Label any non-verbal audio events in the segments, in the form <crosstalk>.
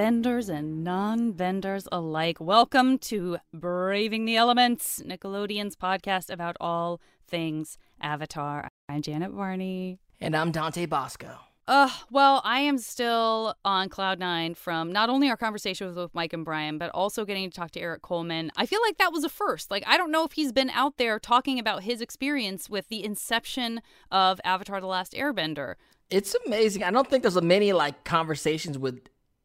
benders and non benders alike. Welcome to Braving the Elements, Nickelodeon's podcast about all things Avatar. I'm Janet Varney. And I'm Dante Basco. Uh, well, I am still on cloud nine from not only our conversation with, with Mike and Brian, but also getting to talk to Eric Coleman. I feel like that was a first. Like, I don't know if he's been out there talking about his experience with the inception of Avatar The Last Airbender. It's amazing. I don't think there's a many like conversations with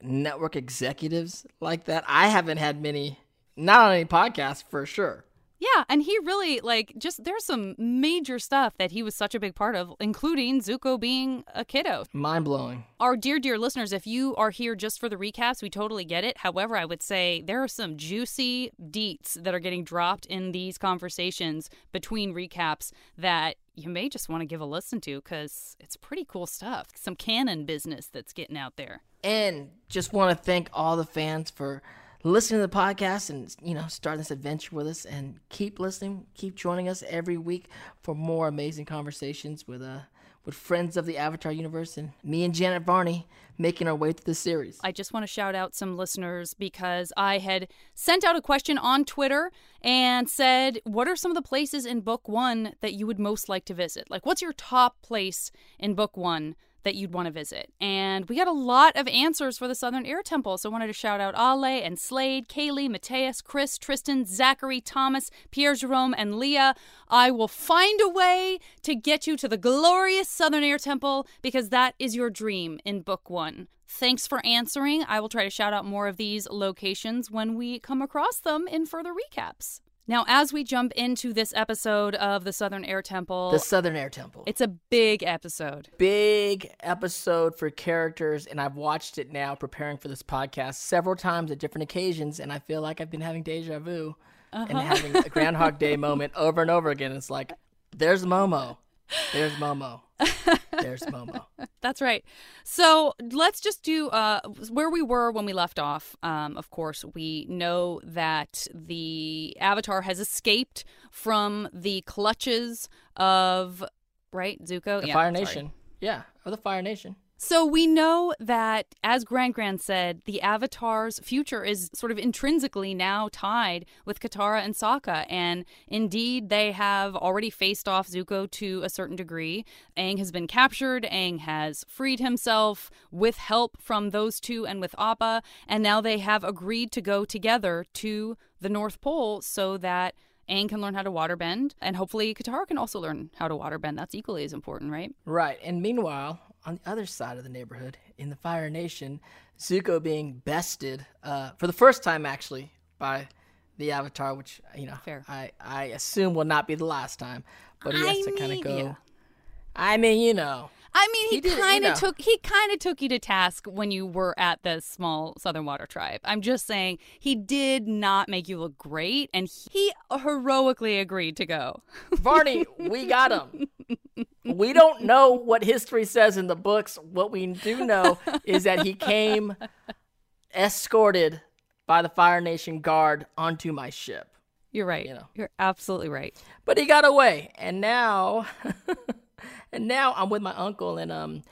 network executives like that. I haven't had many, not on any podcast for sure. Yeah, and he really like just there's some major stuff that he was such a big part of, including Zuko being a kiddo. Mind blowing. Our dear, dear listeners, if you are here just for the recaps, we totally get it. However, I would say there are some juicy deets that are getting dropped in these conversations between recaps that you may just want to give a listen to because it's pretty cool stuff. Some canon business that's getting out there. And just want to thank all the fans for listening to the podcast and you know starting this adventure with us and keep listening keep joining us every week for more amazing conversations with uh with friends of the avatar universe and me and janet varney making our way through the series I just want to shout out some listeners because I had sent out a question on Twitter and said, What are some of the places in book one that you would most like to visit? Like, what's your top place in book one that you'd want to visit? And we got a lot of answers for the Southern Air Temple. So I wanted to shout out Ale and Slade, Kaylee, Mateus, Chris, Tristan, Zachary, Thomas, Pierre Jerome, and Leah. I will find a way to get you to the glorious Southern Air Temple because that is your dream in book one. Thanks for answering. I will try to shout out more of these locations when we come across them in further recaps. Now, as we jump into this episode of the Southern Air Temple, the southern air temple. it's a big episode. big episode for characters and i've watched it now preparing for this podcast several times at different occasions and i feel like i've been having deja vu and uh-huh. having a groundhog day <laughs> moment over and over again. It's like there's momo there's momo there's momo <laughs> That's right. So let's just do uh, where we were when we left off. Um, of course, we know that the Avatar has escaped from the clutches of right Zuko, the Yeah, fire sorry. nation yeah of the fire nation So we know that, as Gran Gran said, the Avatar's future is sort of intrinsically now tied with Katara and Sokka. And indeed, they have already faced off Zuko to a certain degree. Aang has been captured. Aang has freed himself with help from those two and with Appa. And now they have agreed to go together to the North Pole so that Aang can learn how to waterbend. And hopefully, Katara can also learn how to waterbend. That's equally as important, right? Right. And meanwhile, on the other side of the neighborhood, in the Fire Nation, Zuko being bested uh, for the first time, actually, by the Avatar, which you know, Fair. I I assume will not be the last time, but he has I to kind of go. yeah. I mean, you know, I mean, he, He kind of know. took he kind of took you to task when you were at the small Southern Water Tribe. I'm just saying he did not make you look great, and he heroically agreed to go. Varney, we got <laughs> him. We don't know what history says in the books. What we do know is that he came escorted by the Fire Nation guard onto my ship. You're right. You know. You're absolutely right. but he got away and now <laughs> and now i'm with my uncle and i'm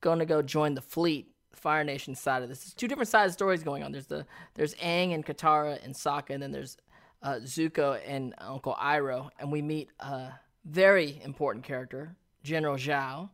gonna go join the fleet fire nation side of this there's two different sides of stories going on there's the there's Aang and katara and Sokka, and then there's uh, zuko and uncle iroh and we meet a very important character general zhao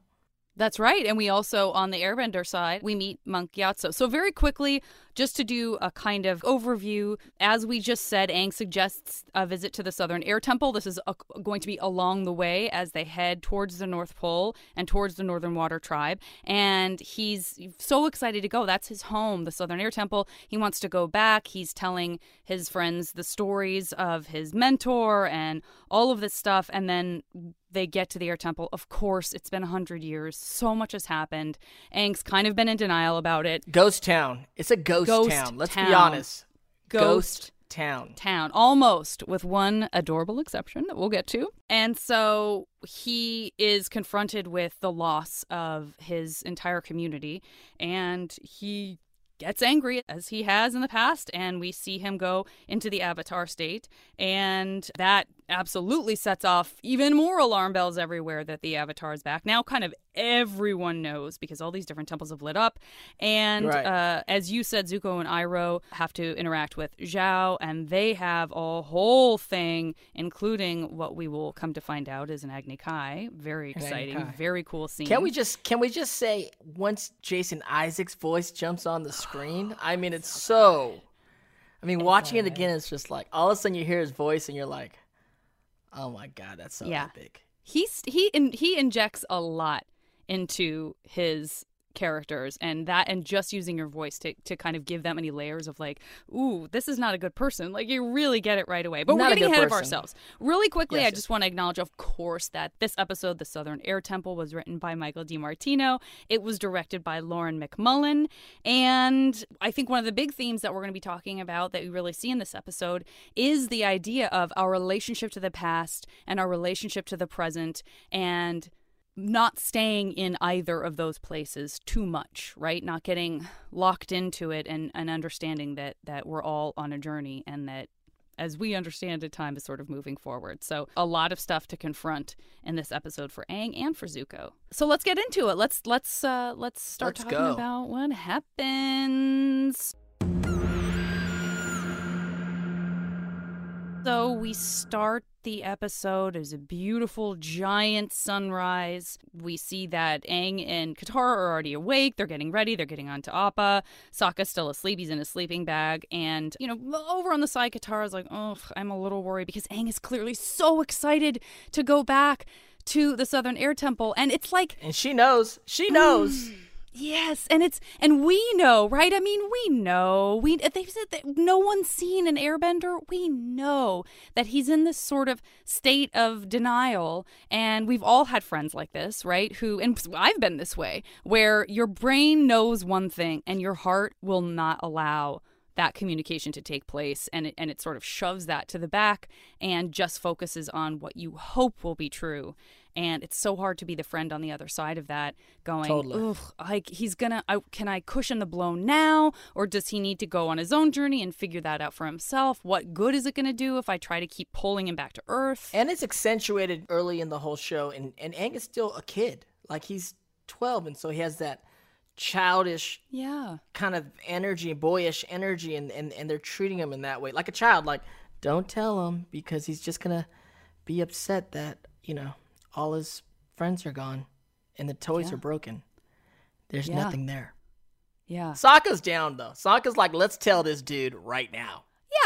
That's right. And we also, on the Airbender side, we meet Monk Gyatso. So, very quickly, just to do a kind of overview, as we just said, Aang suggests a visit to the Southern Air Temple. This is a, going to be along the way as they head towards the North Pole and towards the Northern Water Tribe. And he's so excited to go. That's his home, the Southern Air Temple. He wants to go back. He's telling his friends the stories of his mentor and all of this stuff. And then they get to the air temple. Of course, it's been a hundred years. So much has happened. Aang's kind of been in denial about it. ghost town it's a ghost, Ghost town. Let's be town. honest. Ghost town. town. Almost with one adorable exception that we'll get to. And so he is confronted with the loss of his entire community and he gets angry as he has in the past and we see him go into the avatar state and that absolutely sets off even more alarm bells everywhere that the Avatar is back. Now, kind of everyone knows because all these different temples have lit up. And Right. uh, as you said, Zuko and Iroh have to interact with Zhao, and they have a whole thing, including what we will come to find out is an Agni Kai. Very exciting, Kai. very cool scene. Can we just can we just say once Jason Isaacs' voice jumps on the screen? <gasps> I mean, it's so. I mean, watching it again, it's just like all of a sudden you hear his voice and you're like, "Oh my god, that's so Yeah. epic." he's he in, he injects a lot into his characters and that and just using your voice to, to kind of give them any layers of like ooh this is not a good person. Like you really get it right away. But Not we're getting ahead of ourselves. Really quickly Yes, i yes. just want to acknowledge of course that this episode the southern air temple was written by michael dimartino. It was directed by lauren macmullan. And i think one of the big themes that we're going to be talking about that we really see in this episode is the idea of our relationship to the past and our relationship to the present and not staying in either of those places too much, right? Not getting locked into it and, and understanding that that we're all on a journey and that as we understand it, time is sort of moving forward. So a lot of stuff to confront in this episode for Aang and for Zuko. So let's get into it. Let's let's uh let's start Let's talking go. about what happens. So we start the episode as a beautiful giant sunrise. We see that Aang and Katara are already awake. They're getting ready. They're getting onto Appa. Sokka's still asleep. He's in his sleeping bag. And, you know, over on the side, Katara is like, oh, I'm a little worried because Aang is clearly so excited to go back to the Southern Air Temple. And it's like, And she knows. She knows. <gasps> <gasps> <gasps> Yes, and it's and we know, right? I mean, we know. We they said that no one's seen an airbender. We know that he's in this sort of state of denial, and we've all had friends like this, right? Who and I've been this way, where your brain knows one thing and your heart will not allow that communication to take place and it, and it sort of shoves that to the back and just focuses on what you hope will be true and it's so hard to be the friend on the other side of that going Totally. ugh like he's gonna I, can i cushion the blow now or does he need to go on his own journey and figure that out for himself what good is it gonna do if i try to keep pulling him back to earth And it's accentuated early in the whole show. And, and Aang is still a kid. Like he's 12. And so he has that childish yeah kind of energy, boyish energy. And, and, and they're treating him in that way. Like a child. Like, don't tell him because he's just to be upset that, you know, all his friends are gone and the toys Yeah. are broken. There's Yeah. nothing there. yeah Sokka's down though. Sokka's like, let's tell this dude right now.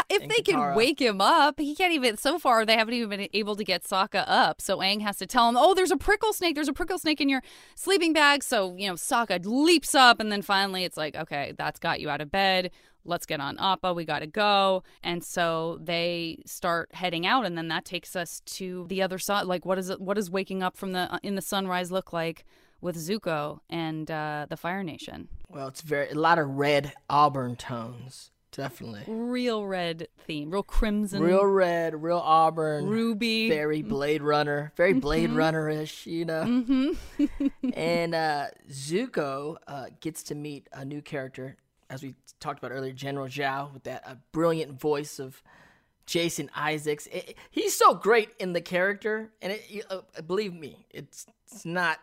If they can wake him up, he can't even. So far, they haven't even been able to get Sokka up. So Aang has to tell him, "Oh, there's a prickle snake. There's a prickle snake in your sleeping bag." So you know, Sokka leaps up, and then finally, it's like, "Okay, that's got you out of bed. Let's get on Appa. We got to go." And so they start heading out, and then that takes us to the other side. Like, what is it? What does waking up from the uh, in the sunrise look like with Zuko and uh, the Fire Nation? Well, it's very a lot of red auburn tones, definitely. Real red theme, real crimson, Real red, real auburn, ruby. very Blade Runner, very Blade Runner ish, you know. Mm-hmm. <laughs> and uh, Zuko uh, gets to meet a new character, as we talked about earlier, General Zhao, with that uh, brilliant voice of Jason Isaacs. It- it- he's so great in the character, and it, uh, believe me, it's it's not.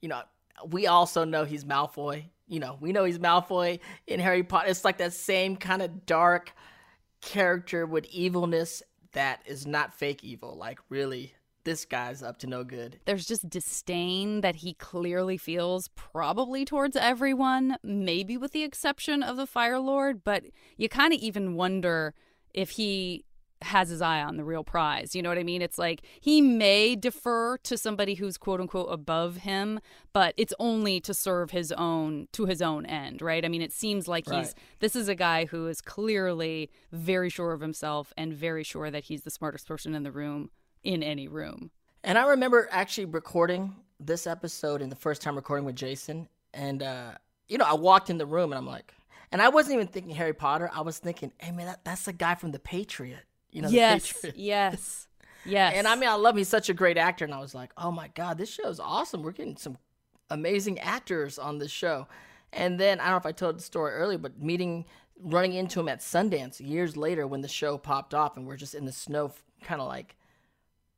You know, we also know he's Malfoy. You know, we know he's Malfoy in Harry Potter. It's like that same kind of dark character with evilness that is not fake evil. Like, really, this guy's up to no good. there's just disdain that he clearly feels probably towards everyone, maybe with the exception of the Fire Lord, but you kind of even wonder if he has his eye on the real prize. You know what I mean? It's like he may defer to somebody who's quote unquote above him, but it's only to serve his own to his own end, right? I mean, it seems like he's this is a guy who is clearly very sure of himself and very sure that he's the smartest person in the room in any room. And I remember actually recording this episode and the first time recording with Jason. And, uh, you know, I walked in the room and I'm like, and I wasn't even thinking Harry Potter. I was thinking, hey, man, that, that's the guy from The Patriot. You know, yes, yes, yes. <laughs> And I mean, I love him. He's such a great actor. And I was like, oh my God, this show is awesome. We're getting some amazing actors on this show. And then, I don't know if I told the story earlier, but meeting, running into him at Sundance years later when the show popped off and we're just in the snow, kind of like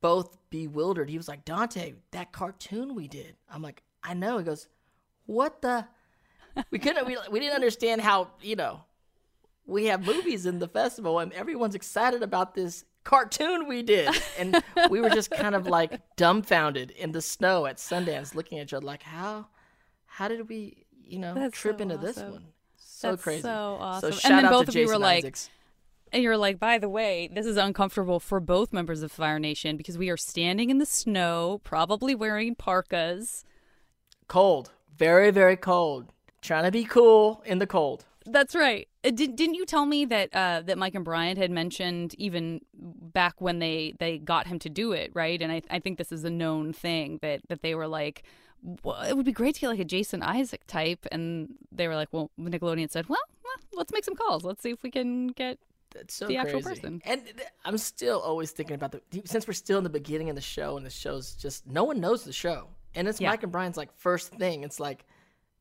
both bewildered. He was like, Dante, that cartoon we did. I'm like, I know. He goes, What the? We couldn't, we, we didn't understand how, you know, we have movies in the festival and everyone's excited about this cartoon we did. And <laughs> we were just kind of like dumbfounded in the snow at Sundance looking at each other like, how, how did we, you know, That's trip so into this one? So That's crazy. so awesome. So And shout then out both to of you were Jason like, Isaacs. And you're like, by the way, this is uncomfortable for both members of Fire Nation because we are standing in the snow, probably wearing parkas. Cold. Very, very cold. Trying to be cool in the cold. That's right. Uh, Did, didn't you tell me that uh, that Mike and Brian had mentioned even back when they, they got him to do it, right? And I, I think this is a known thing that, that they were like, well, it would be great to get like a Jason Isaac type. And they were like, well, Nickelodeon said, well, well let's make some calls. Let's see if we can get That's so The crazy. actual person. And th- I'm still always thinking about the since we're still in the beginning of the show and the show's just no one knows the show. And it's Yeah. Mike and Brian's like first thing. It's like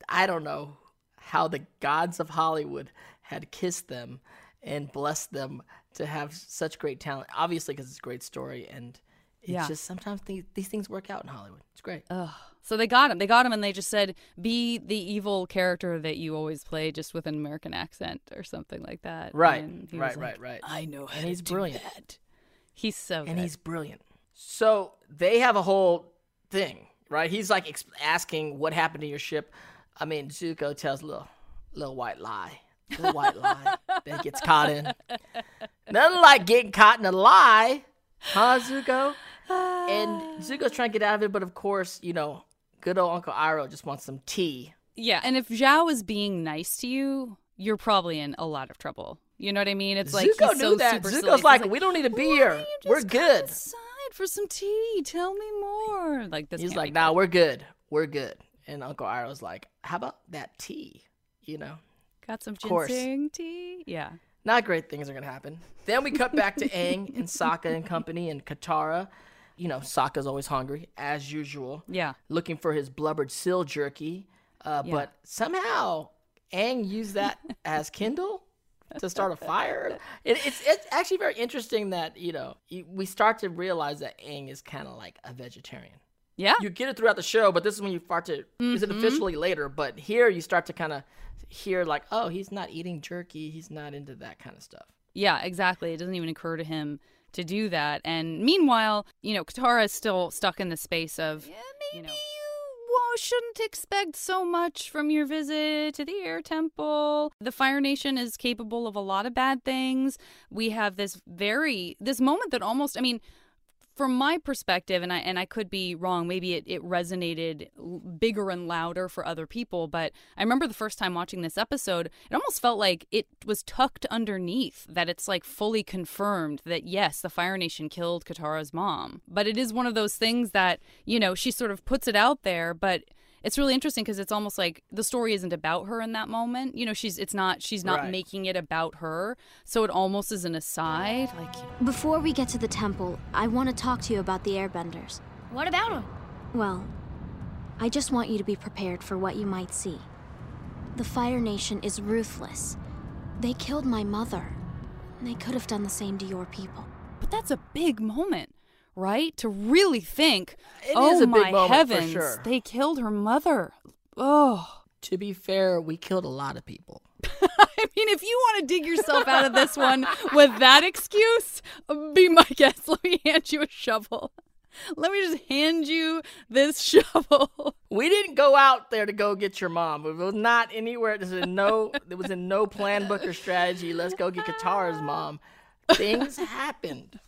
I don't know how the gods of Hollywood had kissed them and blessed them to have such great talent. Obviously because it's a great story and it's Yeah. just sometimes these, these things work out in Hollywood. It's great. Ugh. So they got him. They got him, and they just said, "Be the evil character that you always play, just with an American accent or something like that." Right, And he right, like, right, right. I know how And he's brilliant. that." He's so and good. he's brilliant. So they have a whole thing, right? He's like ex- asking what happened to your ship. I mean, Zuko tells a little, little white lie, little white lie that he gets caught in. Nothing like getting caught in a lie, huh, Zuko? And Zuko's trying to get out of it, but of course, you know, good old Uncle Iroh just wants some tea. yeah, and if Zhao is being nice to you, you're probably in a lot of trouble. You know what I mean? It's like Zuko he's knew so that. super Zuko's silly. Like, we don't need to be "Why here. We're good. Inside for some tea. Tell me more. Like this. He's like, nah, good. we're good. We're good. And Uncle Iroh's like, how about that tea? You know? got some ginseng tea. Yeah. not great things are gonna happen. Then we cut back to Aang <laughs> and Sokka and company and Katara. You know, Sokka's always hungry as usual, Yeah. looking for his blubbered seal jerky. Uh, Yeah. But somehow Aang used that <laughs> as kindle to start a fire. It, it's it's actually very interesting that you know we start to realize that Aang is kind of like a vegetarian. Yeah. You get it throughout the show, but this is when you start to. Is it Mm-hmm. officially later? But here you start to kind of hear like, oh, he's not eating jerky. He's not into that kind of stuff. Yeah, exactly. It doesn't even occur to him to do that. And meanwhile, you know, Katara is still stuck in the space of, yeah, maybe you, well, shouldn't expect so much from your visit to the Air Temple. The Fire Nation is capable of a lot of bad things. We have this very, this moment that almost, I mean, from my perspective, and I and I could be wrong. Maybe it, it resonated bigger and louder for other people. But I remember the first time watching this episode, it almost felt like it was tucked underneath that it's like fully confirmed that yes, the Fire Nation killed Katara's mom. But it is one of those things that you know she sort of puts it out there, but it's really interesting because it's almost like the story isn't about her in that moment. You know, she's it's not she's not Right. making it about her. So it almost is an aside, like you know, Before we get to the temple, I want to talk to you about the airbenders. What about them? Well, I just want you to be prepared for what you might see. The Fire Nation is ruthless. They killed my mother. They could have done the same to your people. But that's a big moment, right? To really think, It oh is a big my moment for heavens, sure." they killed her mother. Oh. To be fair, we killed a lot of people. <laughs> I mean, if you want to dig yourself out of this one with that excuse, be my guest. <laughs> Let me hand you a shovel. Let me just hand you this <laughs> shovel. We didn't go out there to go get your mom. It was not anywhere. This is in no. It was in no plan, book, or strategy. Let's go get Katara's mom. Things happened.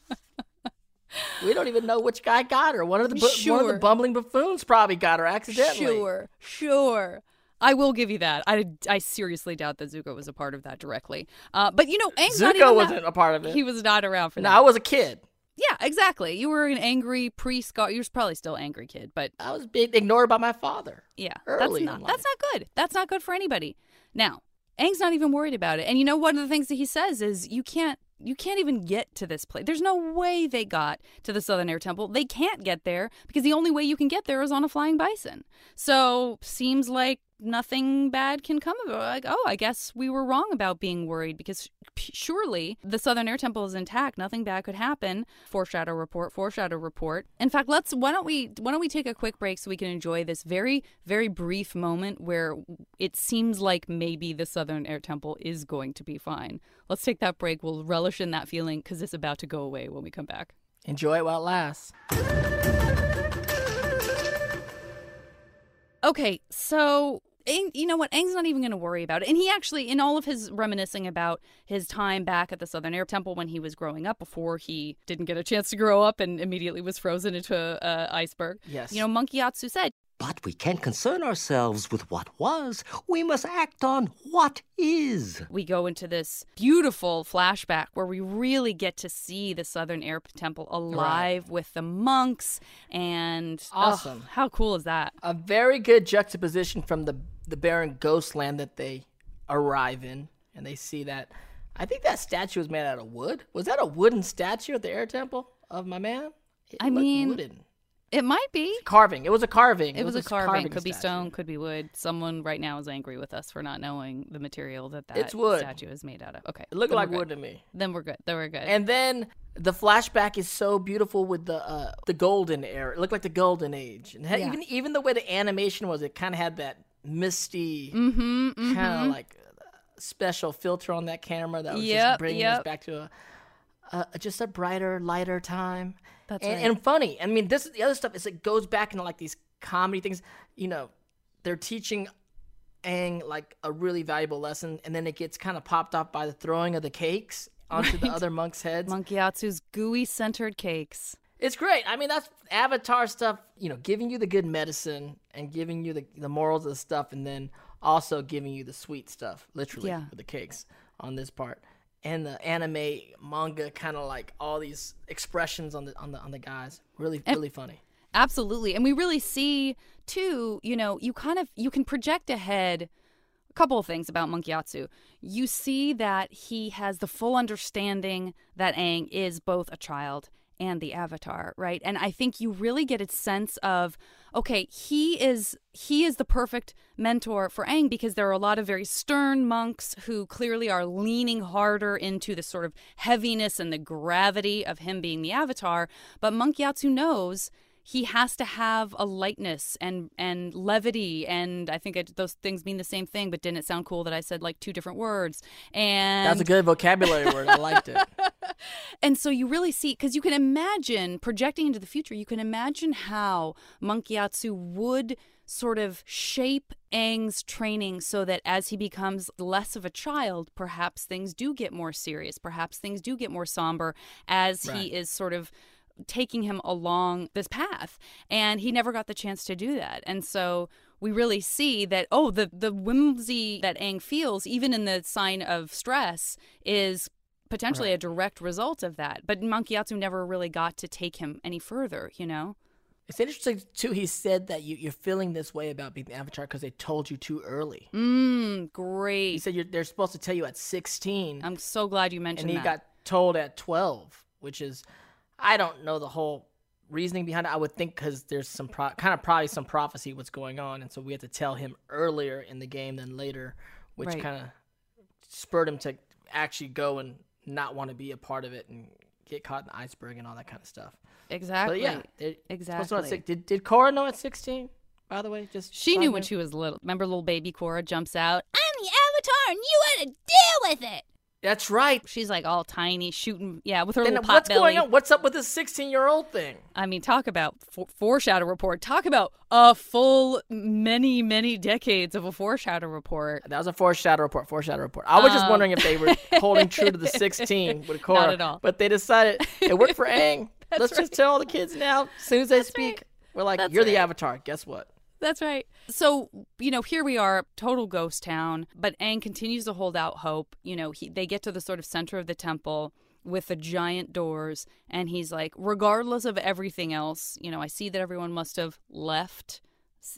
We don't even know which guy got her. One of the bu- one of the bumbling buffoons probably got her accidentally. Sure, sure. I will give you that. I, I seriously doubt that Zuko was a part of that directly. Uh, but you know, Aang's Zuko wasn't that- a part of it. He was not around for no, that. I was a kid. Yeah, exactly. You were an angry pre-Scar. You were probably still angry kid, but I was being ignored by my father. yeah, Early that's not that's not good. That's not good for anybody. Now, Aang's not even worried about it. And you know, one of the things that he says is, you can't you can't even get to this place. There's no way they got to the Southern Air Temple. They can't get there because the only way you can get there is on a flying bison. So seems like nothing bad can come of it. Like, oh, I guess we were wrong about being worried because surely the Southern Air Temple is intact. Nothing bad could happen. Foreshadow report. Foreshadow report. In fact, let's why don't we why don't we take a quick break so we can enjoy this very very brief moment where it seems like maybe the Southern Air Temple is going to be fine. Let's take that break. We'll relish in that feeling because it's about to go away when we come back. Enjoy it while it lasts. Okay, so Aang, you know what? Aang's not even going to worry about it. And he actually, in all of his reminiscing about his time back at the Southern Air Temple when he was growing up, before he didn't get a chance to grow up and immediately was frozen into an iceberg. Yes. You know, Monk Gyatso said, But we can't concern ourselves with what was. We must act on what is. we go into this beautiful flashback where we really get to see the Southern Air Temple alive with the monks and ugh, Awesome. how cool is that? a very good juxtaposition from the the barren ghostland that they arrive in, and they see that. I think that statue was made out of wood. Was that a wooden statue at the air temple of my man? It I looked mean, wooden. It might be. carving. It was a carving. It was a carving. Could be stone, could be wood. Someone right now is angry with us for not knowing the material that that statue is made out of. Okay, It looked then like wood to me. Then we're good. Then we're good. And then the flashback is so beautiful with the uh, the golden era. It looked like the golden age, and had- Yeah. even even the way the animation was, it kind of had that misty mm-hmm, mm-hmm. kind of like special filter on that camera that was Yep, just bringing us back to a, a just a brighter, lighter time. That's and, right. and funny. I mean, this is the other stuff is it goes back into like these comedy things. You know, they're teaching Aang like a really valuable lesson, and then it gets kind of popped off by the throwing of the cakes onto the other monks' heads. Monk Gyatso's gooey centered cakes. It's great. I mean, that's Avatar stuff, you know, giving you the good medicine and giving you the, the morals of the stuff, and then also giving you the sweet stuff, literally, Yeah. with the cakes on this part. And the anime manga kind of like all these expressions on the on the on the guys. Really, really funny. Absolutely. And we really see too, you know, you kind of you can project ahead a couple of things about Monk Gyatso. You see that he has the full understanding that Aang is both a child and the avatar, right? And I think you really get a sense of okay, he is he is the perfect mentor for Aang because there are a lot of very stern monks who clearly are leaning harder into the sort of heaviness and the gravity of him being the avatar, but Monk Gyatso knows he has to have a lightness and and levity and I think it, those things mean the same thing but didn't it sound cool that I said like two different words and That's a good vocabulary word. I liked it. <laughs> and so you really see, because you can imagine projecting into the future, you can imagine how Monk Gyatso would sort of shape Aang's training so that as he becomes less of a child, perhaps things do get more serious, perhaps things do get more somber as Right. he is sort of taking him along this path and he never got the chance to do that and so we really see that oh the the whimsy that Aang feels even in the sign of stress is potentially a direct result of that but Monk Gyatso never really got to take him any further you know It's interesting too. He said that you, you're feeling this way about being the Avatar because they told you too early. mm great. He said you're, they're supposed to tell you at 16. I'm so glad you mentioned that. and he that got told at 12 which is i don't know the whole reasoning behind it. I would think because there's some pro- kind of probably some prophecy what's going on and so we had to tell him earlier in the game than later which Right. kind of spurred him to actually go and not want to be a part of it and get caught in the iceberg and all that kind of stuff exactly. but yeah they're supposed to know at Exactly. did, did korra know at 16 by the way? Just she knew when she was little. Remember little baby Korra jumps out I'm the avatar and you had to deal with it that's right She's like all tiny, shooting, yeah, with her then little pot what's belly. going on what's up with this 16 year old thing I mean, talk about for- foreshadow report. Talk about a full many, many decades of a foreshadow report. That was a foreshadow report. Foreshadow report. I was just Um, wondering if they were holding true to the <laughs> 16 with Korra. at all. But they decided it worked for <laughs> Aang. Let's right. just tell all the kids now. As soon as they speak, we're like, That's "You're the. Avatar." Guess what? That's right. So, you know, here we are, total ghost town, but Aang continues to hold out hope. You know, he, they get to the sort of center of the temple with the giant doors, and he's like, regardless of everything else, you know, I see that everyone must have left.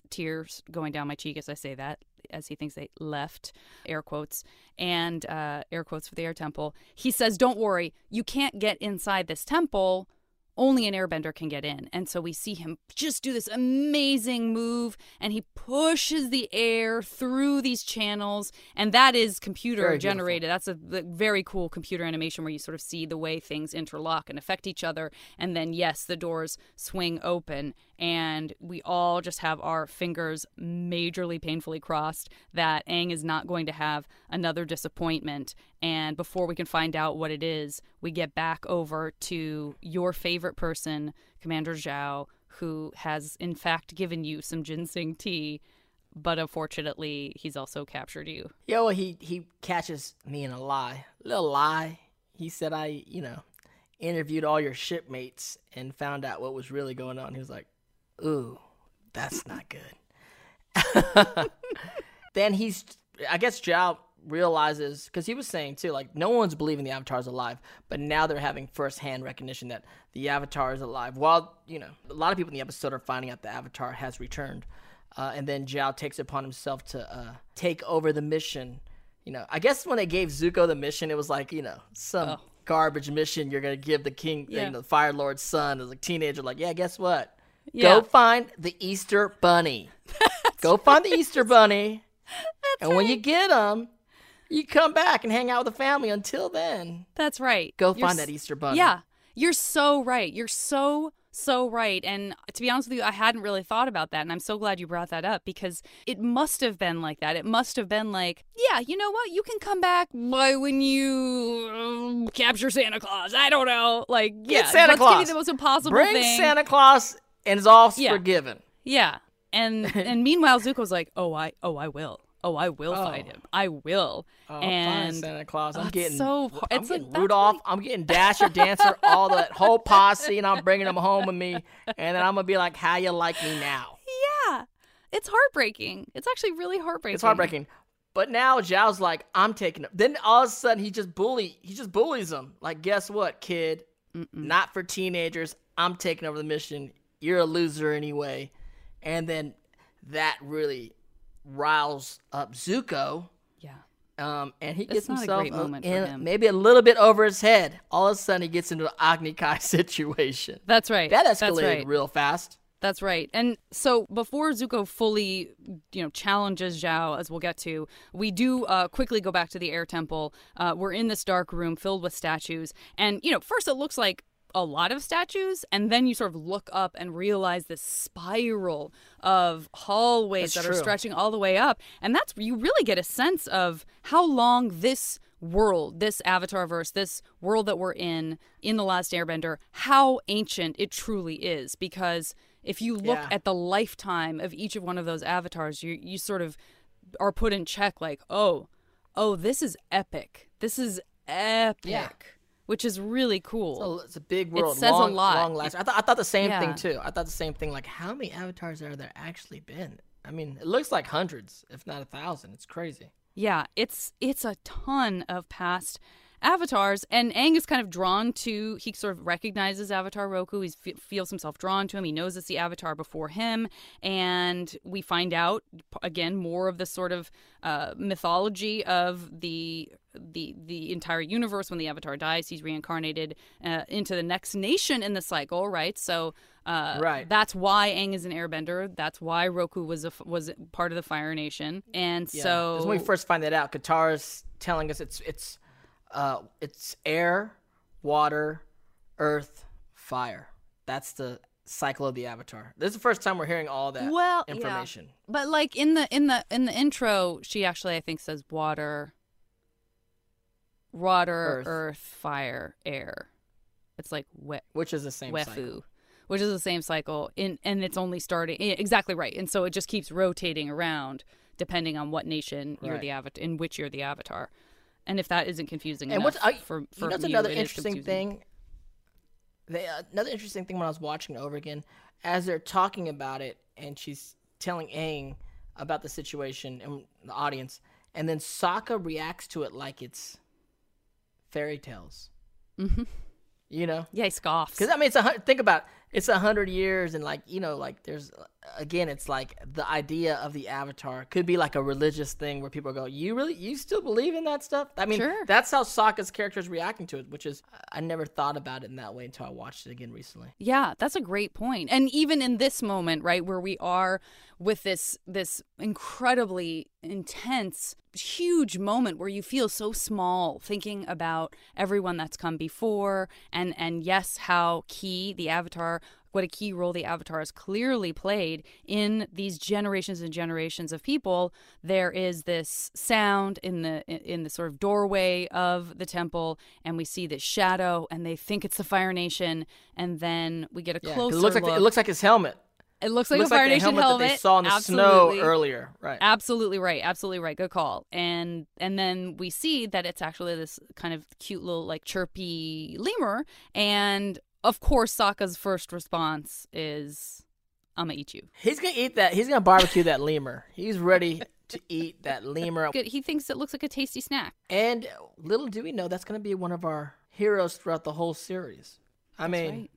Tears going down my cheek as I say that, as he thinks they left, air quotes, and uh, air quotes for the air temple. He says, Don't worry, you can't get inside this temple only an airbender can get in. And so we see him just do this amazing move and he pushes the air through these channels. And that is computer Very generated. That's a, a very cool computer animation where you sort of see the way things interlock and affect each other. And then, yes, the doors swing open and we all just have our fingers majorly painfully crossed that Aang is not going to have another disappointment. And before we can find out what it is, we get back over to your favorite person, Commander Zhao, who has in fact given you some ginseng tea, but unfortunately, he's also captured you. Yeah, well, he he catches me in a lie, little lie. He said I, you know, interviewed all your shipmates and found out what was really going on. He was like, "Ooh, that's not good." <laughs> then he's, I guess, Zhao realizes because he was saying too, like no one's believing the Avatar's alive, but now they're having firsthand recognition that the Avatar is alive. While you know, a lot of people in the episode are finding out the Avatar has returned. Uh, and then Zhao takes it upon himself to uh, take over the mission. You know, I guess when they gave Zuko the mission, it was like you know some Oh. garbage mission you're gonna give the king, Yeah. you know, the Fire Lord's son as a teenager. Like, yeah, guess what? Yeah. Go find the Easter Bunny. <laughs> Go find the Easter Bunny, and when you get him, you come back and hang out with the family. Until then, That's right. go You're find s- that Easter Bunny. Yeah, you're so right. You're so so right. And to be honest with you, I hadn't really thought about that, and I'm so glad you brought that up because it must have been like that. It must have been like, yeah, you know what? You can come back by when you um, capture Santa Claus. I don't know, like yeah, Santa let's give Claus. the most impossible bring thing. Santa Claus, and it's all Yeah. forgiven. Yeah. And <laughs> and meanwhile Zuko's like, "Oh, I oh, I will. Oh, I will oh. fight Oh. him. I will." Oh, fine, and Santa Claus. Oh, I'm it's getting so- hard. I'm it's like- getting that's Rudolph. really- I'm getting Dasher, Dancer, all that whole posse, and I'm bringing them home with me. And then I'm gonna be like, "How you like me now?" yeah. It's heartbreaking. It's actually really heartbreaking. It's heartbreaking. But now Zhao's like, "I'm taking it." Then all of a sudden, he just bully. He just bullies him. Like, guess what, kid? Not for teenagers. I'm taking over the mission. You're a loser anyway. And then that really riles up Zuko. Yeah. Um, and he gets himself a- moment in- him. maybe a little bit over his head. All of a sudden, he gets into an Agni Kai <laughs> situation. That's right. That That's escalated right. real fast. That's right. And so before Zuko fully, you know, challenges Zhao, as we'll get to, we do uh, quickly go back to the air temple. Uh, we're in this dark room filled with statues. And, you know, first it looks like a lot of statues, and then you sort of look up and realize this spiral of hallways That's that are stretching all the way up. And that's, you really get a sense of how long this world, this avatar verse, this world that we're in, in The Last Airbender, how ancient it truly is. Because if you look Yeah. at the lifetime of each of one of those avatars, you you sort of are put in check like, oh, oh, this is epic. This is epic. Which is really cool. So it's a big world. It says a lot. Long lasting. I thought I thought the same Yeah. thing too. I thought the same thing. Like, how many avatars are there actually been? I mean, it looks like hundreds, if not a thousand. It's crazy. Yeah, it's it's a ton of past avatars, and Aang is kind of drawn to. He sort of recognizes Avatar Roku. He fe- feels himself drawn to him. He knows it's the Avatar before him, and we find out again more of the sort of uh, mythology of the the the entire universe. When the Avatar dies, he's reincarnated uh, into the next nation in the cycle, right? So. Uh, Right. That's why Aang is an Airbender. That's why Roku was a, was part of the Fire Nation, and Yeah. so when we first find that out, Katara's telling us it's it's uh it's air, water, earth, fire. That's the cycle of the avatar. This is the first time we're hearing all that well yeah. information. but like in the in the in the intro she actually i think says water water Earth. earth, fire air it's like we- Which is the same wefu cycle. which is the same cycle in and it's only starting exactly right and so it just keeps rotating around depending on what nation you're Right. the avatar in which you're the avatar and if that isn't confusing And enough what's I, for, you for know, what's you, another interesting thing. They, uh, another interesting thing when I was watching it over again, as they're talking about it, and she's telling Aang about the situation and the audience, and then Sokka reacts to it like it's fairy tales. Mm-hmm. You know, yeah he scoffs because I mean, it's a think about it, it's a hundred years, and like you know, like there's again, it's like the idea of the avatar could be like a religious thing where people go, "You really, you still believe in that stuff?" I mean, Sure. that's how Sokka's character is reacting to it, which is I never thought about it in that way until I watched it again recently. Yeah, that's a great point. And even in this moment, right, where we are with this this incredibly intense huge moment where you feel so small thinking about everyone that's come before and and yes how key the avatar what a key role the avatar has clearly played in these generations and generations of people there is this sound in the in the sort of doorway of the temple and we see this shadow and they think it's the fire nation and then we get a Yeah, closer it looks like look it looks like his helmet. it looks like looks a Fire like the Nation helmet, helmet. that they saw in the Absolutely. snow earlier. Right. Absolutely right. Absolutely right. Good call. And and then we see that it's actually this kind of cute little like chirpy lemur. And of course, Sokka's first response is, "I'm gonna eat you." He's gonna eat that. He's gonna barbecue that lemur. He's ready to eat that lemur. He thinks it looks like a tasty snack. And little do we know that's gonna be one of our heroes throughout the whole series. I That's mean, right.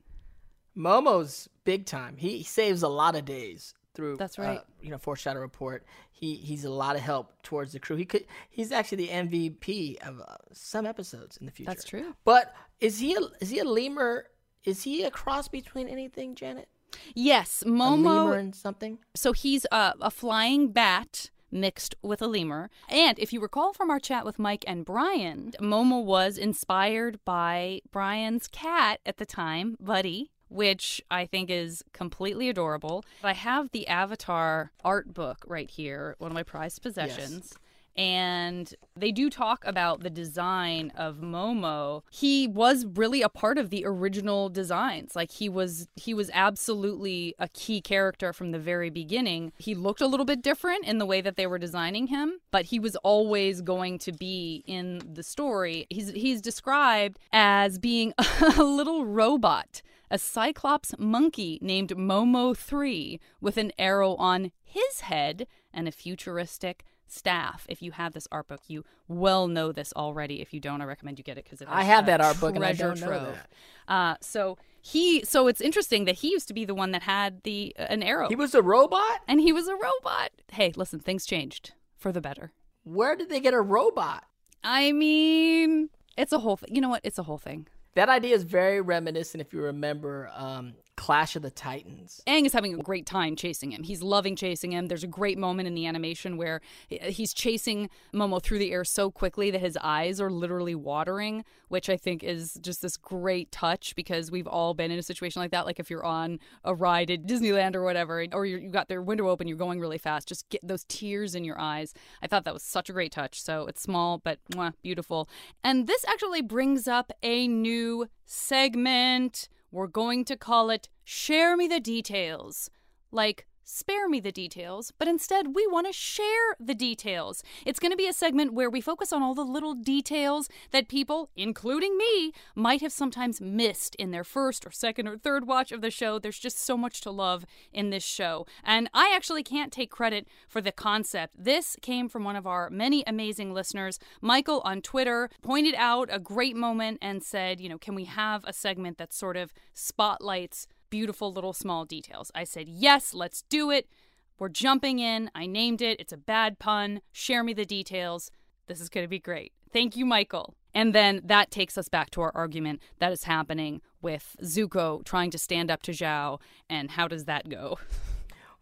Momo's big time. He saves a lot of days through. That's uh, right. you know, foreshadow report. He he's a lot of help towards the crew. He could. He's actually the MVP of uh, some episodes in the future. That's true. But is he a, is he a lemur? Is he a cross between anything, Janet? Yes, Momo. and something. So he's a, a flying bat mixed with a lemur. And if you recall from our chat with Mike and Brian, Momo was inspired by Brian's cat at the time, Buddy. Which I think is completely adorable. I have the Avatar art book right here, one of my prized possessions. And they do talk about the design of Momo. He was really a part of the original designs. Like he was he was absolutely a key character from the very beginning. He looked a little bit different in the way that they were designing him, but he was always going to be in the story. He's he's described as being <laughs> a little robot a cyclops monkey named Momo 3 with an arrow on his head and a futuristic staff. If you have this art book, you well know this already. If you don't, I recommend you get it because I have that art book and I don't know trove. that. Uh, so he, so it's interesting that he used to be the one that had the uh, an arrow, He was a robot. and he was a robot. Hey, listen, things changed for the better. Where did they get a robot? I mean, it's a whole thing. You know what? It's a whole thing. That idea is very reminiscent, if you remember, um, Clash of the Titans. Aang is having a great time chasing him. He's loving chasing him. There's a great moment in the animation where he's chasing Momo through the air so quickly that his eyes are literally watering, which I think is just this great touch because we've all been in a situation like that. Like if you're on a ride at Disneyland or whatever, or you got their window open, you're going really fast, just get those tears in your eyes. I thought that was such a great touch. So it's small, but mwah, beautiful. And this actually brings up a new segment. We're going to call it Share Me the Details. Like, spare me the details, but instead we want to share the details. It's going to be a segment where we focus on all the little details that people, including me, might have sometimes missed in their first or second or third watch of the show. There's just so much to love in this show. And I actually can't take credit for the concept. This came from one of our many amazing listeners. Michael on Twitter pointed out a great moment and said, you know, can we have a segment that sort of spotlights beautiful little small details. I said, yes, let's do it. We're jumping in. I named it. It's a bad pun. Share me the details. This is going to be great. Thank you, Michael. And then that takes us back to our argument that is happening with Zuko trying to stand up to Zhao. And how does that go?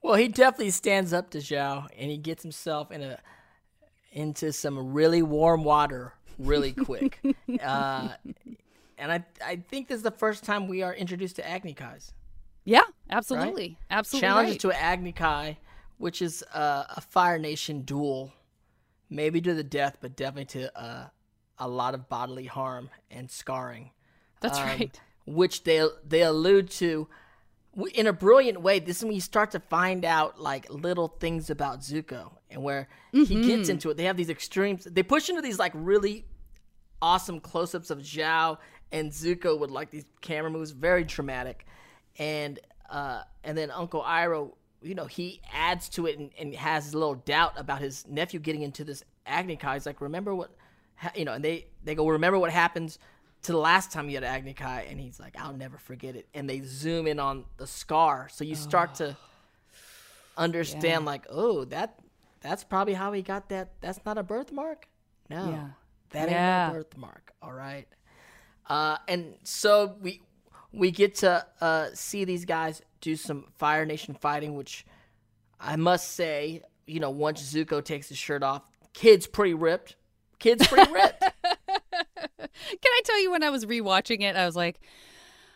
Well, he definitely stands up to Zhao, and he gets himself in a into some really warm water really quick. <laughs> uh, and I I think this is the first time we are introduced to Agni Kais. Yeah, absolutely. Absolutely. Challenges right. to Agni Kai, which is uh, a Fire Nation duel, maybe to the death, but definitely to uh, a lot of bodily harm and scarring. That's um, right. Which they they allude to in a brilliant way. This is when you start to find out like little things about Zuko and where he Mm-hmm. gets into it. They have these extremes. They push into these like really awesome close-ups of Zhao and Zuko with like these camera moves, very dramatic. And uh, and then Uncle Iroh, you know, he adds to it and, and has a little doubt about his nephew getting into this Agni Kai. He's like, remember what, ha-, you know, and they they go, remember what happens to the last time you had Agni Kai, and he's like, I'll never forget it. And they zoom in on the scar, so you start to understand Yeah. like, oh, that that's probably how he got that. That's not a birthmark. No, Yeah. that Yeah. ain't no birthmark. All right. Uh, and so we we get to uh, see these guys do some Fire Nation fighting, which I must say, you know, once Zuko takes his shirt off, kid's pretty ripped. Kid's pretty <laughs> ripped. Can I tell you when I was rewatching it, I was like,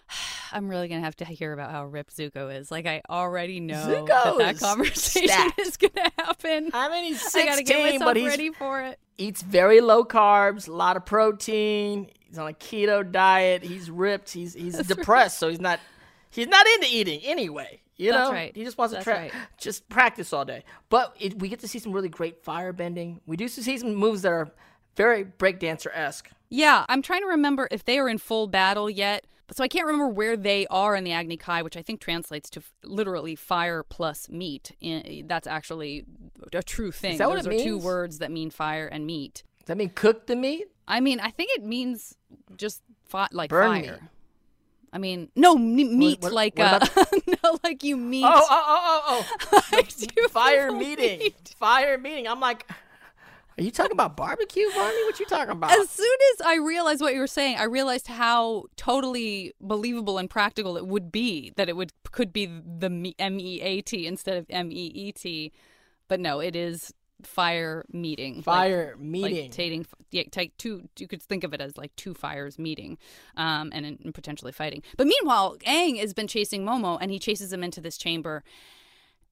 <sighs> I'm really gonna have to hear about how ripped Zuko is. Like I already know Zuko that that is conversation <laughs> stacked. is gonna happen. I mean, he's I gotta get 16, myself but he's ready for it. eats very low carbs, a lot of protein. He's on a keto diet. He's ripped. He's he's depressed, so he's not he's not into eating anyway. You That's know, right. he just wants to That's tra- right. just practice all day. But it, we get to see some really great fire bending. We do see some moves that are very breakdancer esque. Yeah, I'm trying to remember if they are in full battle yet. So I can't remember where they are in the Agni Kai, which I think translates to f- literally fire plus meat. I- That's actually a true thing. that what Those it are two words that mean fire and meat. Does that mean cook the meat? I mean, I think it means just fi- like Burn fire. meat. I mean, no m- meat what- like what uh, <laughs> no, like you meat. Oh, oh, oh, oh, oh! <laughs> fire meeting, meat. fire meeting. I'm like, are you talking about barbecue, Varney? What you talking about? As soon as I realized what you were saying, I realized how totally believable and practical it would be that it would could be the M E A T instead of M E E T. But no, it is fire meeting. fire like meeting. tating yeah take two you could think of it as like two fires meeting um and, and potentially fighting but meanwhile Aang has been chasing Momo and he chases him into this chamber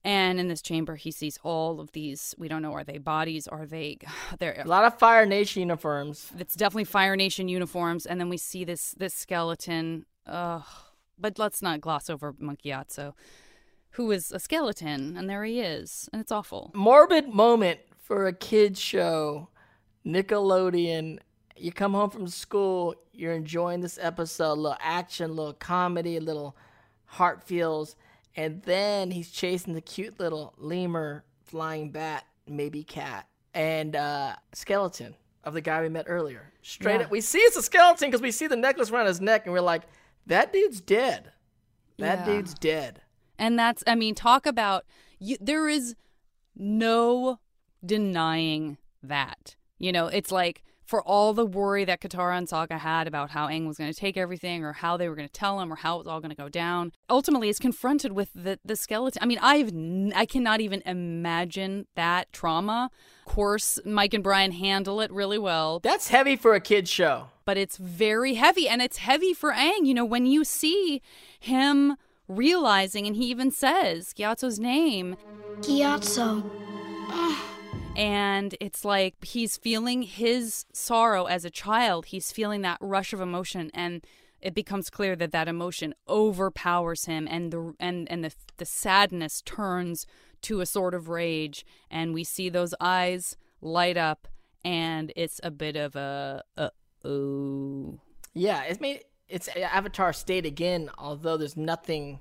and in this chamber he sees all of these we don't know are they bodies are they <sighs> they're a lot of Fire Nation uniforms. it's definitely Fire Nation uniforms, and then we see this this skeleton. Ugh. But let's not gloss over Monk Gyatso, who is a skeleton, and there he is, and it's awful. morbid moment for a kids show nickelodeon you come home from school you're enjoying this episode a little action a little comedy a little heart feels and then he's chasing the cute little lemur flying bat maybe cat and uh skeleton of the guy we met earlier straight Yeah. up we see it's a skeleton because we see the necklace around his neck and we're like that dude's dead that Yeah. dude's dead And that's, I mean, talk about you. There is no denying that. You know, it's like for all the worry that Katara and Sokka had about how Aang was going to take everything, or how they were going to tell him, or how it was all going to go down. Ultimately, is confronted with the the skeleton. I mean, I've n- I cannot even imagine that trauma. Of course, Mike and Brian handle it really well, that's heavy for a kids show but it's very heavy and it's heavy for Aang. You know, when you see him realizing, and he even says Gyatso's name, Gyatso. and it's like he's feeling his sorrow as a child. He's feeling that rush of emotion, and it becomes clear that that emotion overpowers him, and the and and the the sadness turns to a sort of rage, and we see those eyes light up, and it's a bit of a, a oh. Yeah, it's made it's Avatar state again. Although there's nothing,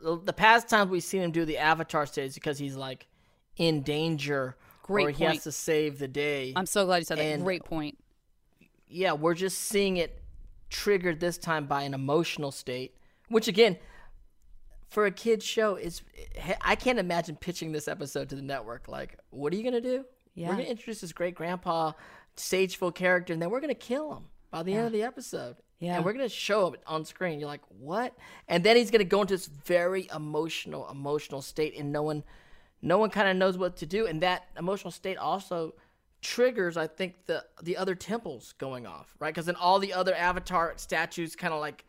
the past times we've seen him do the Avatar state is because he's like in danger Great or he has to save the day. I'm so glad you said that. Great point. yeah, we're just seeing it triggered this time by an emotional state, which again, for a kids show, is I can't imagine pitching this episode to the network. Like, what are you gonna do? Yeah. We're gonna introduce this great grandpa, sageful character, and then we're gonna kill him by the end of the episode. Yeah. and we're gonna show him on screen. You're like, what? And then he's gonna go into this very emotional, emotional state, and no one, no one kind of knows what to do. And that emotional state also triggers, I think, the the other temples going off, right? Because then all the other Avatar statues kind of like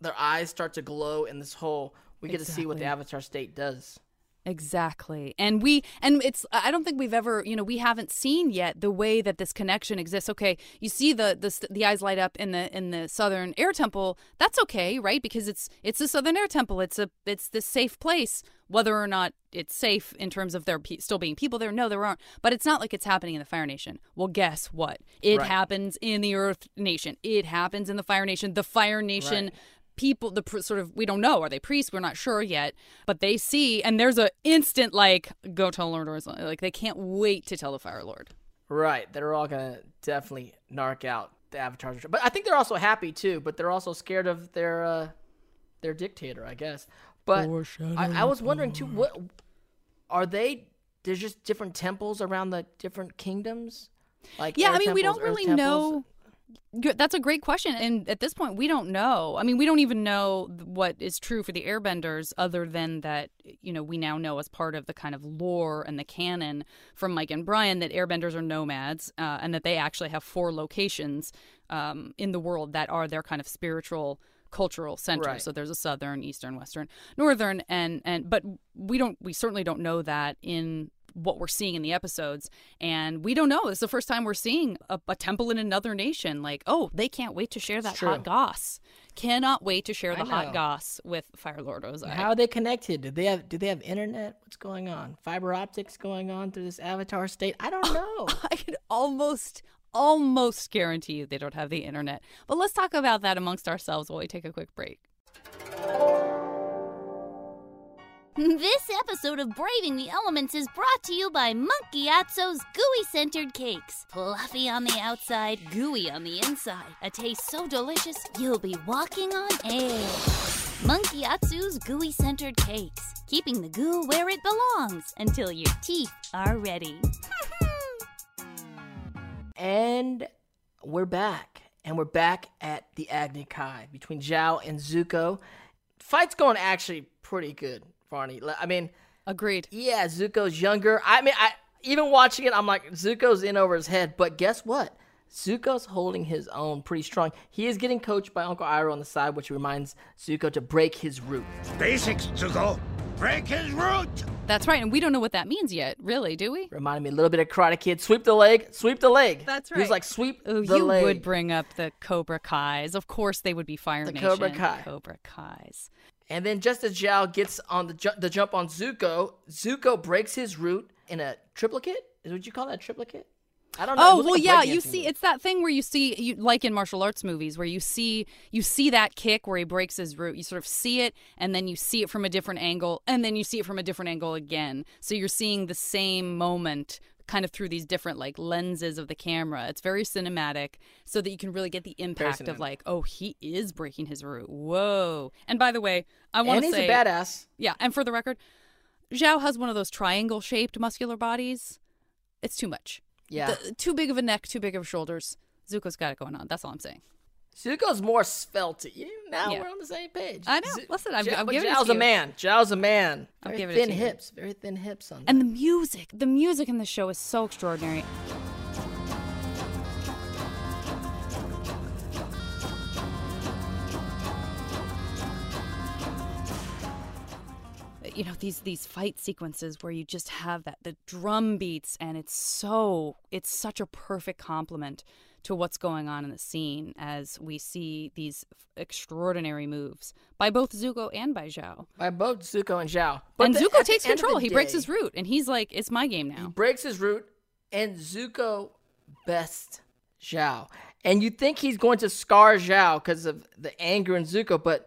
their eyes start to glow, and this whole we get to see what the Avatar state does. Exactly. And we and it's I don't think we've ever, you know, we haven't seen yet the way that this connection exists. Okay, you see the the the eyes light up in the in the southern air temple. That's okay, right? Because it's it's the southern air temple. It's a it's this safe place whether or not it's safe in terms of there pe- still being people there. No, there aren't. But it's not like it's happening in the Fire Nation. Well, guess what? It Right. happens in the Earth Nation. It happens in the Fire Nation. The Fire Nation Right. People the pr- sort of we don't know are they priests we're not sure yet but they see and there's a instant like go tell lord or something like they can't wait to tell the fire lord Right, they're all gonna definitely narc out the avatars, but I think they're also happy too. But they're also scared of their uh, their dictator, I guess. But I, I was wondering too, what are they? There's just different temples around the different kingdoms. Like Yeah, I mean, we don't really temples? know. That's a great question, and at this point, we don't know. I mean, we don't even know what is true for the Airbenders, other than that you know we now know as part of the kind of lore and the canon from Mike and Brian that Airbenders are nomads, uh, and that they actually have four locations um, in the world that are their kind of spiritual cultural center. Right. So there's a southern, eastern, western, northern, and and but we don't we certainly don't know that in what we're seeing in the episodes and we don't know it's the first time we're seeing a, a temple in another nation like oh they can't wait to share that hot goss cannot wait to share the hot goss with fire lord ozai How are they connected? Do they have? Do they have internet? What's going on? Fiber optics going on through this avatar state? I don't <laughs> know. I could almost almost guarantee you they don't have the internet but let's talk about that amongst ourselves while we take a quick break This episode of Braving the Elements is brought to you by Monk Gyatso's Gooey Centered Cakes. Fluffy on the outside, gooey on the inside. A taste so delicious, you'll be walking on air. Monk Gyatso's Gooey Centered Cakes, keeping the goo where it belongs until your teeth are ready. <laughs> And we're back. And we're back at the Agni Kai between Zhao and Zuko. Fight's going actually pretty good, Varney. L- I mean, agreed yeah, Zuko's younger. I mean, I even watching it, I'm like, Zuko's in over his head. But guess what? Zuko's holding his own pretty strong. He is getting coached by Uncle Iroh on the side, which reminds Zuko to break his root. Basics, Zuko. Break his root. that's right and we don't know what that means yet really do we Reminded me a little bit of Karate Kid. Sweep the leg, sweep the leg. That's He was right. like, sweep Oh, the you leg. would bring up the Cobra Kais. Of course, they would be Fire The Nation. Cobra Kai. Cobra Kais. And then just as Zhao gets on the, ju- the jump on Zuko, Zuko breaks his root in a triplicate. Is what you call that triplicate? I don't know. Oh well, like yeah. You see, move. it's that thing where you see, you like in martial arts movies, where you see, you see that kick where he breaks his root. You sort of see it, and then you see it from a different angle, and then you see it from a different angle again. So you're seeing the same moment, kind of through these different like lenses of the camera. It's very cinematic, so that you can really get the impact of like, oh, he is breaking his root. Whoa! And by the way, I want to and he's a badass. Yeah, and for the record, Zhao has one of those triangle shaped muscular bodies. It's too much. Yeah. The- too big of a neck, too big of shoulders. Zuko's got it going on. That's all I'm saying. Zuko's more svelte. Yeah, now Yeah. we're on the same page. I know. Listen, I'm- Zhao- I'm giving it Zhao's to a you. man. Zhao's a man. Very give it thin to you. hips. Very thin hips on And the music, the music in the show is so extraordinary. Uh, you know these these fight sequences where you just have that the drum beats and it's so it's such a perfect complement to what's going on in the scene as we see these extraordinary moves by both Zuko and by Zhao. by both Zuko and Zhao. and the- Zuko takes end of the control. He breaks his root and he's like, "It's my game He now." breaks his root, and Zuko best Zhao. And you think he's going to scar Zhao because of the anger in Zuko, but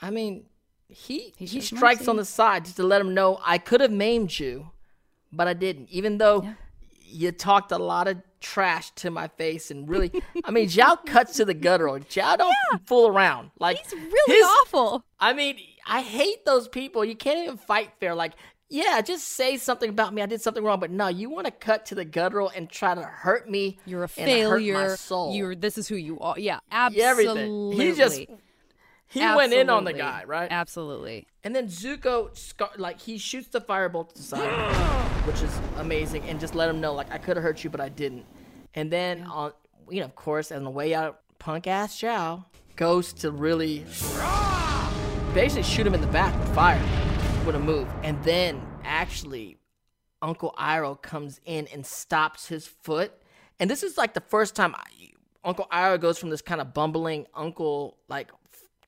I mean, he He he, strikes mercy. on the side just to let him know I could have maimed you, but I didn't. Even though Yeah. You talked a lot of trash to my face and really, I mean, Zhao cuts to the guttural. Zhao don't fool around. Like He's really his- awful. I mean, I hate those people. You can't even fight fair. Like, yeah, just say something about me. I did something wrong, but no, you want to cut to the guttural and try to hurt me. You're a and hurt my failure. You're this is who you are. Yeah, Yeah, absolutely. everything. He just he went in on the guy, right? Absolutely. And then Zuko, scar- like he shoots the firebolt to the side, <gasps> which is amazing, and just let him know, like I could have hurt you, but I didn't. And then on, you know, of course, on the way out, punk ass Zhao goes to really basically shoot him in the back with fire with a move, and then actually Uncle Iroh comes in and stops his foot. And this is like the first time I, Uncle Iroh goes from this kind of bumbling uncle like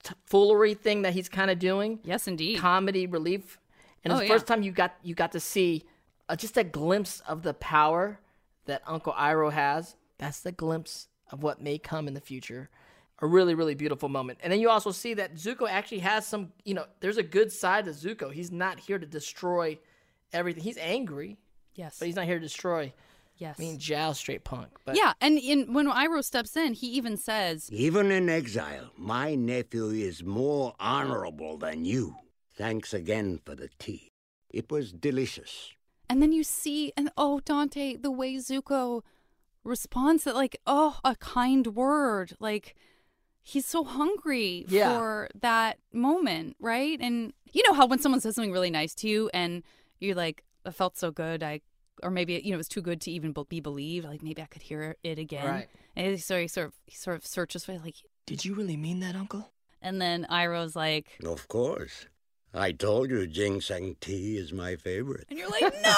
t- foolery thing that he's kind of doing Yes, indeed. comedy relief, and it's Oh, the yeah. first time you got you got to see uh, just a glimpse of the power that Uncle Iroh has. That's the glimpse of what may come in the future. A really, really beautiful moment. And then you also see that Zuko actually has some, you know, there's a good side to Zuko. He's not here to destroy everything. He's angry, yes. but he's not here to destroy. Yes. I mean, Zhao's straight punk. But yeah, and in when Iroh steps in, he even says, Even in exile, my nephew is more honorable than you. Thanks again for the tea. It was delicious. And then you see, and oh, Dante, the way Zuko responds that, like, oh, a kind word. Like, he's so hungry Yeah. for that moment, right? And you know how when someone says something really nice to you and you're like, I felt so good. I, or maybe, you know, it was too good to even be- be believed. Like, maybe I could hear it again. Right. And he sort of, he sort of, he sort of searches for like, Did you really mean that, Uncle? and then Iroh's like, Of course. I told you ginseng tea is my favorite. And you're like, no!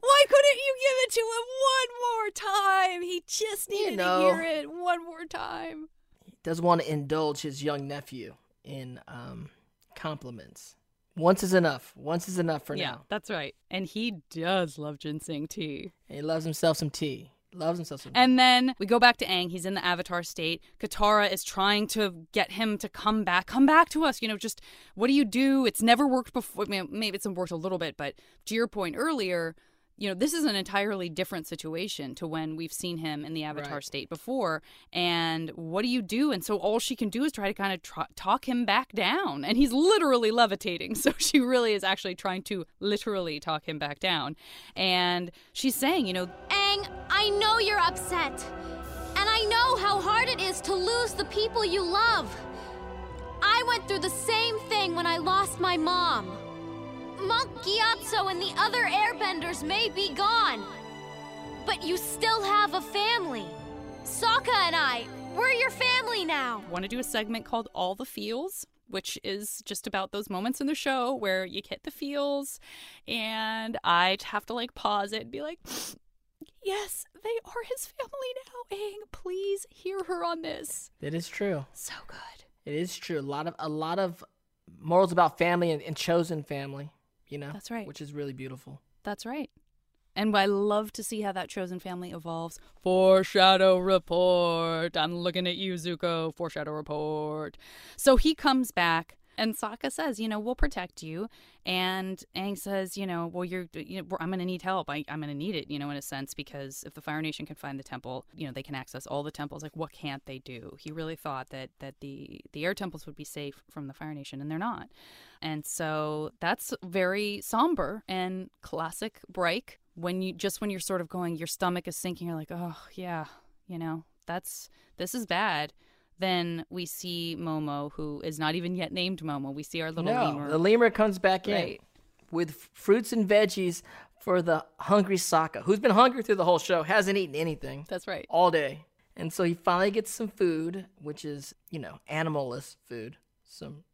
Why couldn't you give it to him one more time? He just needed know. to hear it one more time. He does want to indulge his young nephew in um, compliments. Once is enough. Once is enough for yeah, now. that's right. And he does love ginseng tea. And he loves himself some tea. Loves himself some And then we go back to Aang. He's in the Avatar state. Katara is trying to get him to come back. Come back to us. You know, just what do you do? It's never worked before. I mean, maybe it's worked a little bit, but to your point earlier, you know, this is an entirely different situation to when we've seen him in the Avatar Right. state before. And what do you do? And so all she can do is try to kind of tr- talk him back down. And he's literally levitating. <laughs> So she really is actually trying to literally talk him back down. And she's saying, you know, Aang, I know you're upset. And I know how hard it is to lose the people you love. I went through the same thing when I lost my mom. Monk Gyatso and the other airbenders may be gone. But you still have a family. Sokka and I, we're your family now. want to do a segment called All the Feels, which is just about those moments in the show where you get the feels. And I'd have to like pause it and be like, <sniffs> yes, they are his family now. Aang, please hear her on this. It is true. So good. It is true. A lot of a lot of morals about family and, and chosen family. You know. That's right. Which is really beautiful. That's right. And I love to see how that chosen family evolves. Foreshadow report. I'm looking at you, Zuko. Foreshadow report. So he comes back, and Sokka says, "You know, we'll protect you." And Aang says, "You know, well, you're. You know, I'm going to need help. I, I'm going to need it. You know, in a sense, because if the Fire Nation can find the temple, you know, they can access all the temples. Like, what can't they do? He really thought that that the the air temples would be safe from the Fire Nation, and they're not. And so that's very somber and classic break when you just when you're sort of going your stomach is sinking you're like oh yeah you know that's this is bad then we see momo who is not even yet named momo. We see our little no, lemur. the lemur comes back in with fruits and veggies for the hungry Sokka, who's been hungry through the whole show, hasn't eaten anything that's right. all day, and so he finally gets some food, which is you know animalless food, some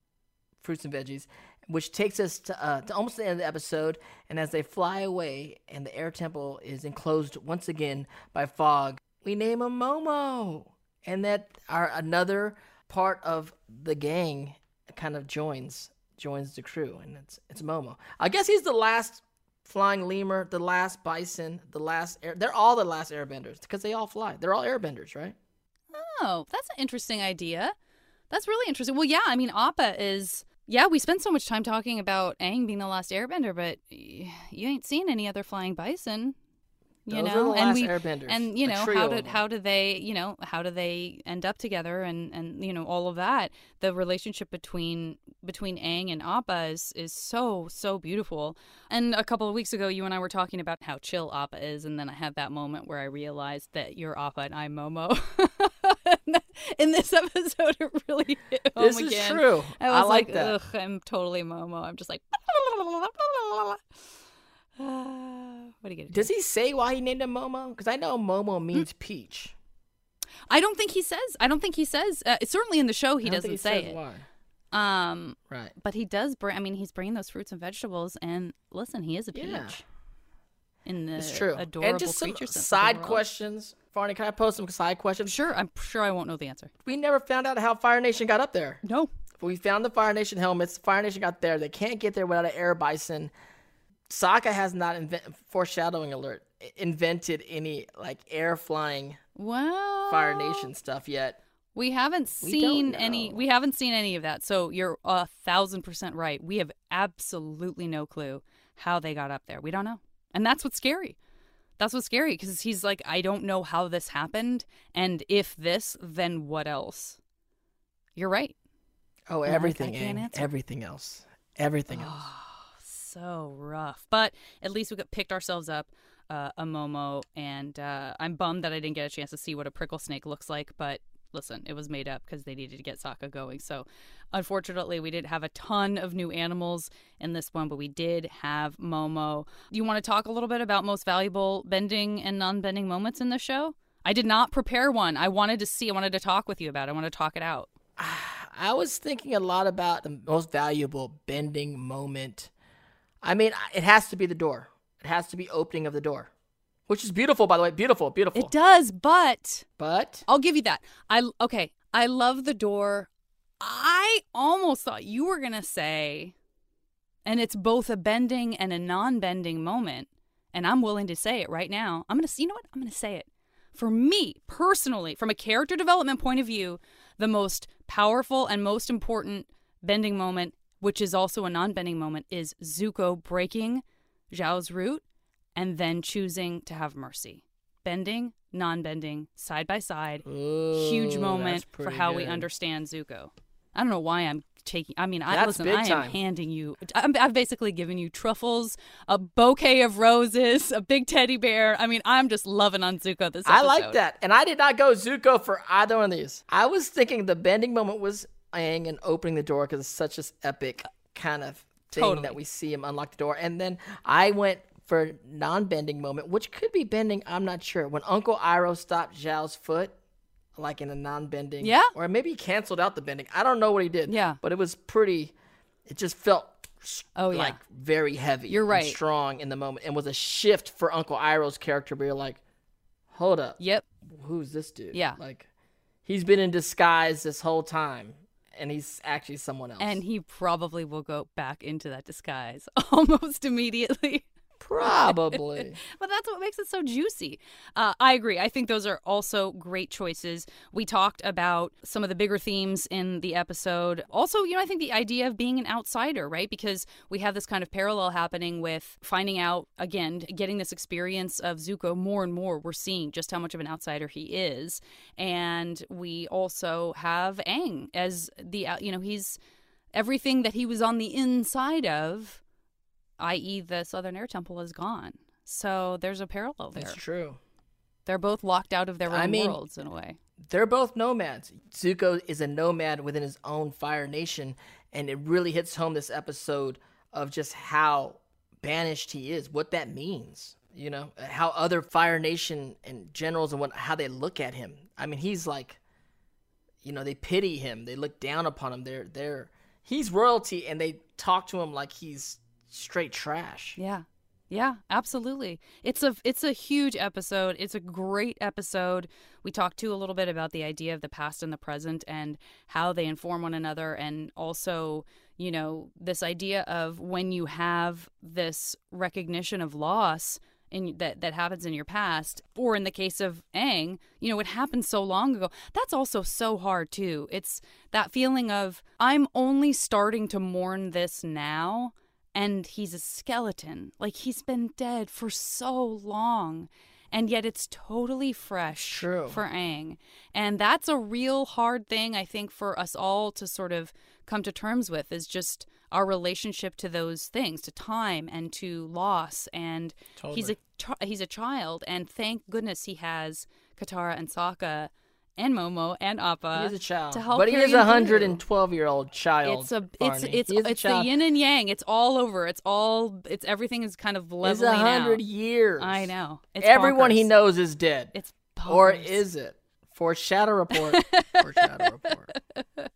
fruits and veggies, which takes us to, uh, to almost the end of the episode. And as they fly away, and the air temple is enclosed once again by fog, we name him Momo, and that our another part of the gang kind of joins joins the crew, and it's it's Momo. I guess he's the last flying lemur, the last bison, the last air. They're all the last airbenders because they all fly. They're all airbenders, right? oh that's an interesting idea that's really interesting well yeah i mean appa is yeah we spent so much time talking about Aang being the last airbender but you ain't seen any other flying bison you Those know and we airbenders, and you know how do how do they you know how do they end up together and and you know all of that. The relationship between between Aang and Appa is is so so beautiful. And a couple of weeks ago you and I were talking about how chill Appa is and then I had that moment where I realized that you're Appa and I'm Momo. <laughs> In this episode it really hit home This is again. true. I I was like like, that. Ugh, I'm totally Momo. I'm just like <laughs> what are you gonna do? Does he say why he named him Momo? Because I know Momo means <gasps> peach. I don't think he says. I don't think he says. Uh, certainly in the show, he I don't doesn't think say says it. Why. Um, Right. but he does bring. I mean, he's bringing those fruits and vegetables, and listen, he is a peach. Yeah. In the It's true. adorable and just some side questions. Varney, can I post some side questions? Sure, I'm sure I won't know the answer. We never found out how Fire Nation got up there. No. We found the Fire Nation helmets. Fire Nation got there. They can't get there without an air bison. Sokka has not invent foreshadowing alert invented any like air flying Well, Fire Nation stuff yet. We haven't seen don't any. We haven't seen any of that. So you're a thousand percent right. We have absolutely no clue how they got up there. We don't know, and that's what's scary. That's what's scary because he's like, I don't know how this happened, and if this, then what else? You're right. Oh, I- I everything, can't everything else, everything ah. else. So rough. But at least we got picked ourselves up uh, a Momo, and uh, I'm bummed that I didn't get a chance to see what a prickle snake looks like. But listen, it was made up because they needed to get Sokka going. So unfortunately, we didn't have a ton of new animals in this one, but we did have Momo. Do you want to talk a little bit about most valuable bending and non-bending moments in the show? I did not prepare one. I wanted to see. I wanted to talk with you about. it. I want to talk it out. <sighs> I was thinking a lot about the most valuable bending moment. I mean, it has to be the door. It has to be opening of the door, which is beautiful, by the way. Beautiful, beautiful. It does, but But I'll give you that. I okay. I love the door. I almost thought you were gonna say, and it's both a bending and a non-bending moment, and I'm willing to say it right now. I'm gonna. You know what? I'm gonna say it. For me personally, from a character development point of view, the most powerful and most important bending moment, which is also a non-bending moment, is Zuko breaking Zhao's root and then choosing to have mercy. Bending, non-bending, side by side huge moment for how we understand Zuko. I don't know why I'm taking. I mean, I That's listen. I am time. handing you. I'm, I've basically given you truffles, a bouquet of roses, a big teddy bear. I mean, I'm just loving on Zuko this episode. I like that. And I did not go Zuko for either one of these. I was thinking the bending moment was And opening the door because it's such an epic kind of thing Totally. that we see him unlock the door. And then I went for non-bending moment, which could be bending. I'm not sure. When Uncle Iroh stopped Zhao's foot, like in a non-bending, Yeah. or maybe he canceled out the bending. I don't know what he did. Yeah. but it was pretty. It just felt. Oh, yeah. like very heavy. You're and right. strong in the moment, and was a shift for Uncle Iroh's character. Where you're like, hold up, Yep. who's this dude? Yeah. Like he's been in disguise this whole time and he's actually someone else. And he probably will go back into that disguise <laughs> almost immediately. Probably. <laughs> but that's what makes it so juicy. Uh, I agree. I think those are also great choices. We talked about some of the bigger themes in the episode. Also, you know, I think the idea of being an outsider, right? Because we have this kind of parallel happening with finding out, again, getting this experience of Zuko more and more. We're seeing just how much of an outsider he is. And we also have Aang as the, you know, he's everything that he was on the inside of i.e., the Southern Air Temple is gone. So there's a parallel there. That's true. They're both locked out of their own I mean- worlds in a way. They're both nomads. Zuko is a nomad within his own Fire Nation, and it really hits home this episode of just how banished he is, what that means. You know, how other Fire Nation and generals and what how they look at him. I mean, he's like, you know, they pity him, they look down upon him. They're they're he's royalty, and they talk to him like he's straight trash. Yeah. Yeah, absolutely. It's a it's a huge episode. It's a great episode. We talked to a little bit about the idea of the past and the present and how they inform one another and also, you know, this idea of when you have this recognition of loss in that that happens in your past or in the case of Aang, you know, it happened so long ago. That's also so hard too. It's that feeling of I'm only starting to mourn this now and he's a skeleton. Like he's been dead for so long. And yet it's totally fresh True. for Aang. And that's a real hard thing, I think, for us all to sort of come to terms with is just our relationship to those things, to time and to loss. And he's a he's a child, and thank goodness he has Katara and Sokka and Momo and Appa. He is a child, to help but he is a hundred and twelve year old child. It's a it's Varney. it's He a it's the yin and yang. It's all over. It's all it's everything is kind of It's leveling a hundred out. years. I know. It's Everyone he knows is dead. It's or is it? Foreshadow Report. <laughs> Foreshadow Report. <laughs>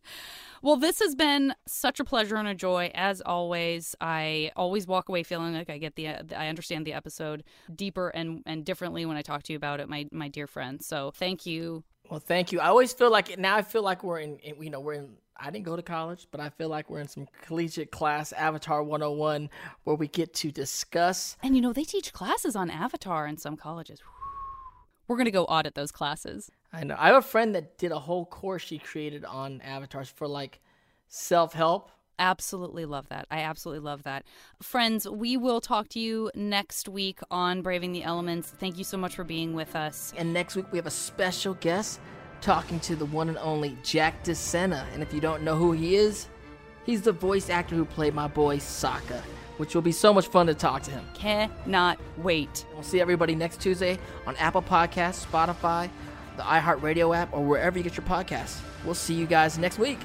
Well, this has been such a pleasure and a joy as always. I always walk away feeling like I get the I understand the episode deeper and and differently when I talk to you about it, my my dear friend. So thank you. Well, thank you. I always feel like now. I feel like we're in. in- You know, we're in. I didn't go to college, but I feel like we're in some collegiate class, Avatar 101, where we get to discuss. And you know they teach classes on Avatar in some colleges. We're gonna go audit those classes. I know. I have a friend that did a whole course she created on avatars for like self help. Absolutely love that. I absolutely love that. Friends, we will talk to you next week on Braving the Elements. Thank you so much for being with us. And next week we have a special guest talking to the one and only Jack DeSena. And if you don't know who he is, he's the voice actor who played my boy Sokka. which will be so much fun to talk to him. Cannot wait. We'll see everybody next Tuesday on Apple Podcasts, Spotify, the iHeartRadio app, or wherever you get your podcasts. We'll see you guys next week.